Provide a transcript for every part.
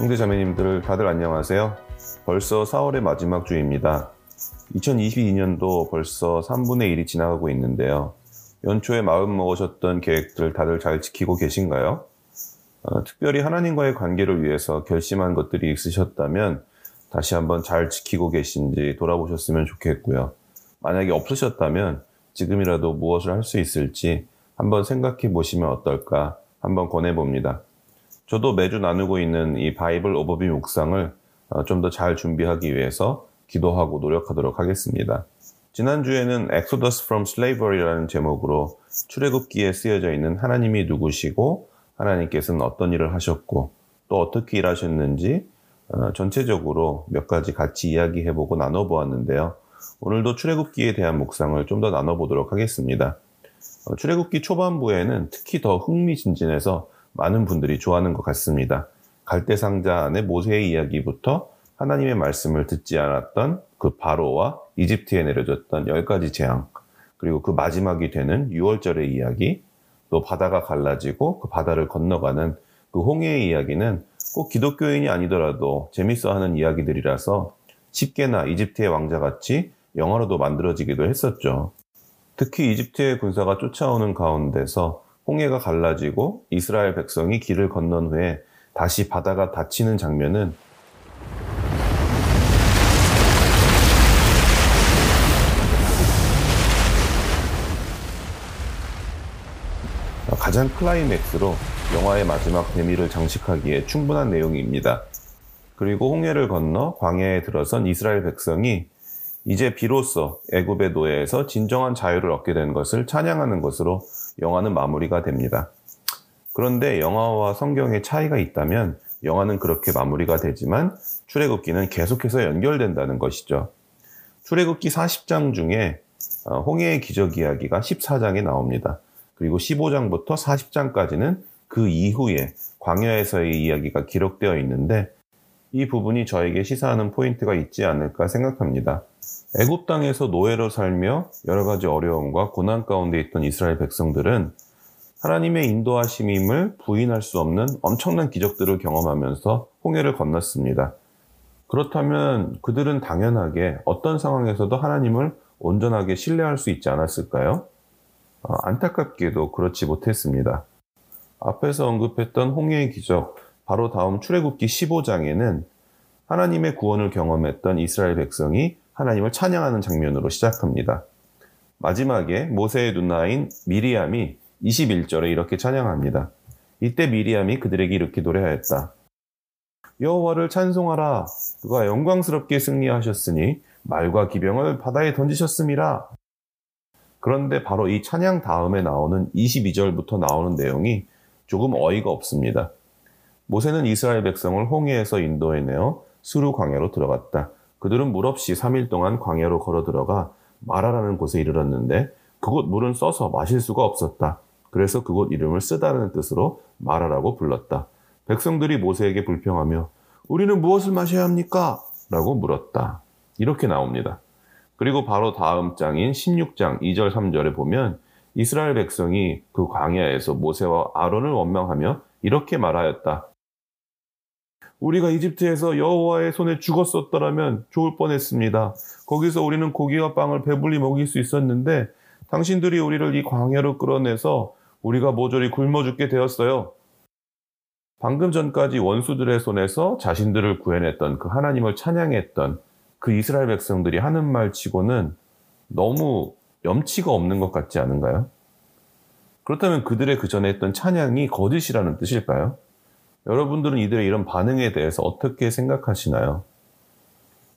형제 자매님들 다들 안녕하세요. 벌써 4월의 마지막 주입니다. 2022년도 벌써 3분의 1이 지나가고 있는데요. 연초에 마음 먹으셨던 계획들 다들 잘 지키고 계신가요? 어, 특별히 하나님과의 관계를 위해서 결심한 것들이 있으셨다면 다시 한번 잘 지키고 계신지 돌아보셨으면 좋겠고요. 만약에 없으셨다면 지금이라도 무엇을 할 수 있을지 한번 생각해 보시면 어떨까 한번 권해봅니다. 저도 매주 나누고 있는 이 바이블 오버뷰 묵상을 어, 좀더 잘 준비하기 위해서 기도하고 노력하도록 하겠습니다. 지난주에는 Exodus from Slavery라는 제목으로 출애굽기에 쓰여져 있는 하나님이 누구시고 하나님께서는 어떤 일을 하셨고 또 어떻게 일하셨는지 어, 전체적으로 몇 가지 같이 이야기해보고 나눠보았는데요. 오늘도 출애굽기에 대한 묵상을 좀 더 나눠보도록 하겠습니다. 어, 출애굽기 초반부에는 특히 더 흥미진진해서 많은 분들이 좋아하는 것 같습니다. 갈대상자 안에 모세의 이야기부터 하나님의 말씀을 듣지 않았던 그 바로와 이집트에 내려졌던 열 가지 재앙, 그리고 그 마지막이 되는 6월절의 이야기, 또 바다가 갈라지고 그 바다를 건너가는 그 홍해의 이야기는 꼭 기독교인이 아니더라도 재밌어 하는 이야기들이라서 쉽게나 이집트의 왕자같이 영화로도 만들어지기도 했었죠. 특히 이집트의 군사가 쫓아오는 가운데서 홍해가 갈라지고 이스라엘 백성이 길을 건넌 후에 다시 바다가 닫히는 장면은 가장 클라이맥스로 영화의 마지막 대미를 장식하기에 충분한 내용입니다. 그리고 홍해를 건너 광야에 들어선 이스라엘 백성이 이제 비로소 애굽의 노예에서 진정한 자유를 얻게 된 것을 찬양하는 것으로 영화는 마무리가 됩니다. 그런데 영화와 성경의 차이가 있다면 영화는 그렇게 마무리가 되지만 출애굽기는 계속해서 연결된다는 것이죠. 출애굽기 40장 중에 어, 홍해의 기적 이야기가 14장에 나옵니다. 그리고 15장부터 40장까지는 그 이후에 광야에서의 이야기가 기록되어 있는데 이 부분이 저에게 시사하는 포인트가 있지 않을까 생각합니다. 애굽 땅에서 노예로 살며 여러 가지 어려움과 고난 가운데 있던 이스라엘 백성들은 하나님의 인도하심임을 부인할 수 없는 엄청난 기적들을 경험하면서 홍해를 건넜습니다. 그렇다면 그들은 당연하게 어떤 상황에서도 하나님을 온전하게 신뢰할 수 있지 않았을까요? 어, 안타깝게도 그렇지 못했습니다. 앞에서 언급했던 홍해의 기적, 바로 다음 출애굽기 15장에는 하나님의 구원을 경험했던 이스라엘 백성이 하나님을 찬양하는 장면으로 시작합니다. 마지막에 모세의 누나인 미리암이 21절에 이렇게 찬양합니다. 이때 미리암이 그들에게 이렇게 노래하였다. 여호와를 찬송하라. 그가 영광스럽게 승리하셨으니 말과 기병을 바다에 던지셨음이라. 그런데 바로 이 찬양 다음에 나오는 22절부터 나오는 내용이 조금 어이가 없습니다. 모세는 이스라엘 백성을 홍해에서 인도해내어 수루 광야로 들어갔다. 그들은 물 없이 3일 동안 광야로 걸어 들어가 마라라는 곳에 이르렀는데 그곳 물은 써서 마실 수가 없었다. 그래서 그곳 이름을 쓰다는 뜻으로 마라라고 불렀다. 백성들이 모세에게 불평하며 우리는 무엇을 마셔야 합니까? 라고 물었다. 이렇게 나옵니다. 그리고 바로 다음 장인 16장 2절 3절에 보면 이스라엘 백성이 그 광야에서 모세와 아론을 원망하며 이렇게 말하였다. 우리가 이집트에서 여호와의 손에 죽었었더라면 좋을 뻔했습니다. 거기서 우리는 고기와 빵을 배불리 먹일 수 있었는데 당신들이 우리를 이 광야로 끌어내서 우리가 모조리 굶어 죽게 되었어요. 방금 전까지 원수들의 손에서 자신들을 구해냈던 그 하나님을 찬양했던 그 이스라엘 백성들이 하는 말 치고는 너무 염치가 없는 것 같지 않은가요? 그렇다면 그들의 그 전에 했던 찬양이 거짓이라는 뜻일까요? 여러분들은 이들의 이런 반응에 대해서 어떻게 생각하시나요?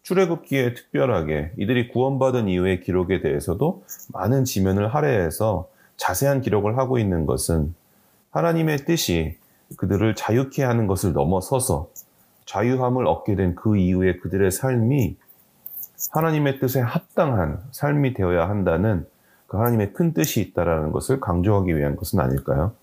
출애굽기에 특별하게 이들이 구원받은 이후의 기록에 대해서도 많은 지면을 할애해서 자세한 기록을 하고 있는 것은 하나님의 뜻이 그들을 자유케 하는 것을 넘어서서 자유함을 얻게 된 그 이후에 그들의 삶이 하나님의 뜻에 합당한 삶이 되어야 한다는 그 하나님의 큰 뜻이 있다라는 것을 강조하기 위한 것은 아닐까요?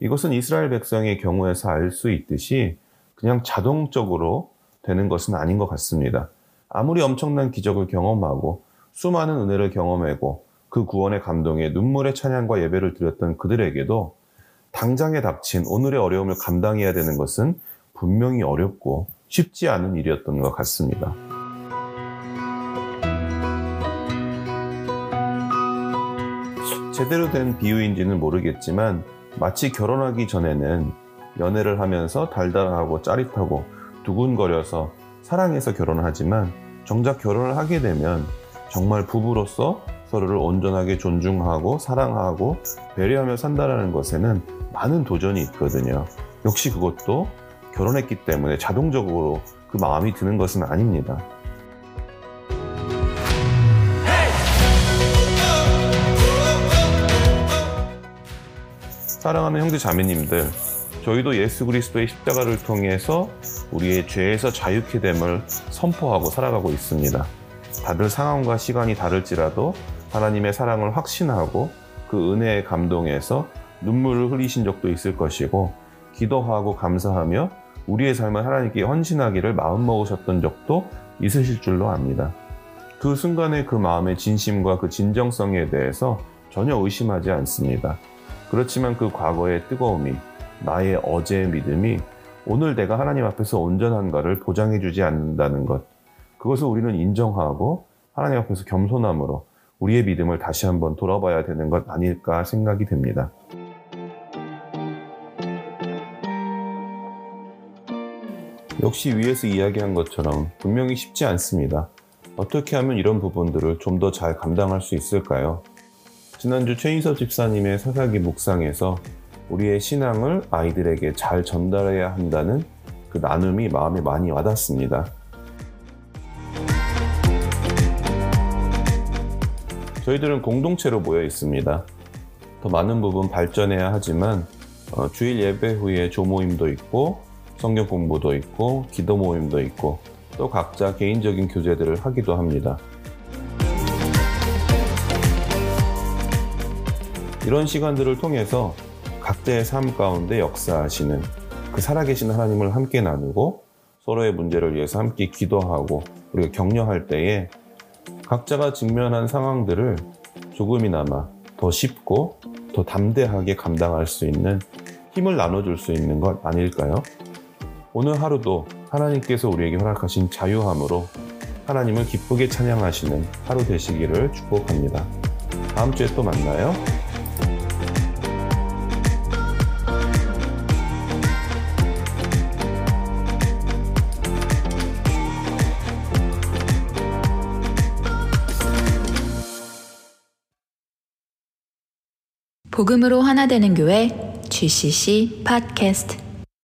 이것은 이스라엘 백성의 경우에서 알 수 있듯이 그냥 자동적으로 되는 것은 아닌 것 같습니다. 아무리 엄청난 기적을 경험하고 수많은 은혜를 경험하고 그 구원의 감동에 눈물의 찬양과 예배를 드렸던 그들에게도 당장에 닥친 오늘의 어려움을 감당해야 되는 것은 분명히 어렵고 쉽지 않은 일이었던 것 같습니다. 제대로 된 비유인지는 모르겠지만 마치 결혼하기 전에는 연애를 하면서 달달하고 짜릿하고 두근거려서 사랑해서 결혼을 하지만 정작 결혼을 하게 되면 정말 부부로서 서로를 온전하게 존중하고 사랑하고 배려하며 산다는 것에는 많은 도전이 있거든요. 역시 그것도 결혼했기 때문에 자동적으로 그 마음이 드는 것은 아닙니다. 사랑하는 형제 자매님들, 저희도 예수 그리스도의 십자가를 통해서 우리의 죄에서 자유케 됨을 선포하고 살아가고 있습니다. 다들 상황과 시간이 다를지라도 하나님의 사랑을 확신하고 그 은혜에 감동해서 눈물을 흘리신 적도 있을 것이고 기도하고 감사하며 우리의 삶을 하나님께 헌신하기를 마음먹으셨던 적도 있으실 줄로 압니다. 그 순간의 그 마음의 진심과 그 진정성에 대해서 전혀 의심하지 않습니다. 그렇지만 그 과거의 뜨거움이 나의 어제의 믿음이 오늘 내가 하나님 앞에서 온전한가를 보장해 주지 않는다는 것. 그것을 우리는 인정하고 하나님 앞에서 겸손함으로 우리의 믿음을 다시 한번 돌아봐야 되는 것 아닐까 생각이 됩니다. 역시 위에서 이야기한 것처럼 분명히 쉽지 않습니다. 어떻게 하면 이런 부분들을 좀 더 잘 감당할 수 있을까요? 지난주 최인서 집사님의 사사기 묵상에서 우리의 신앙을 아이들에게 잘 전달해야 한다는 그 나눔이 마음에 많이 와닿습니다. 저희들은 공동체로 모여 있습니다. 더 많은 부분 발전해야 하지만 어, 주일 예배 후에 조모임도 있고 성경 공부도 있고 기도 모임도 있고 또 각자 개인적인 교제들을 하기도 합니다. 이런 시간들을 통해서 각자의 삶 가운데 역사하시는 그 살아계신 하나님을 함께 나누고 서로의 문제를 위해서 함께 기도하고 우리가 격려할 때에 각자가 직면한 상황들을 조금이나마 더 쉽고 더 담대하게 감당할 수 있는 힘을 나눠줄 수 있는 것 아닐까요? 오늘 하루도 하나님께서 우리에게 허락하신 자유함으로 하나님을 기쁘게 찬양하시는 하루 되시기를 축복합니다. 다음 주에 또 만나요. 복음으로 하나 되는 교회 GCC 팟캐스트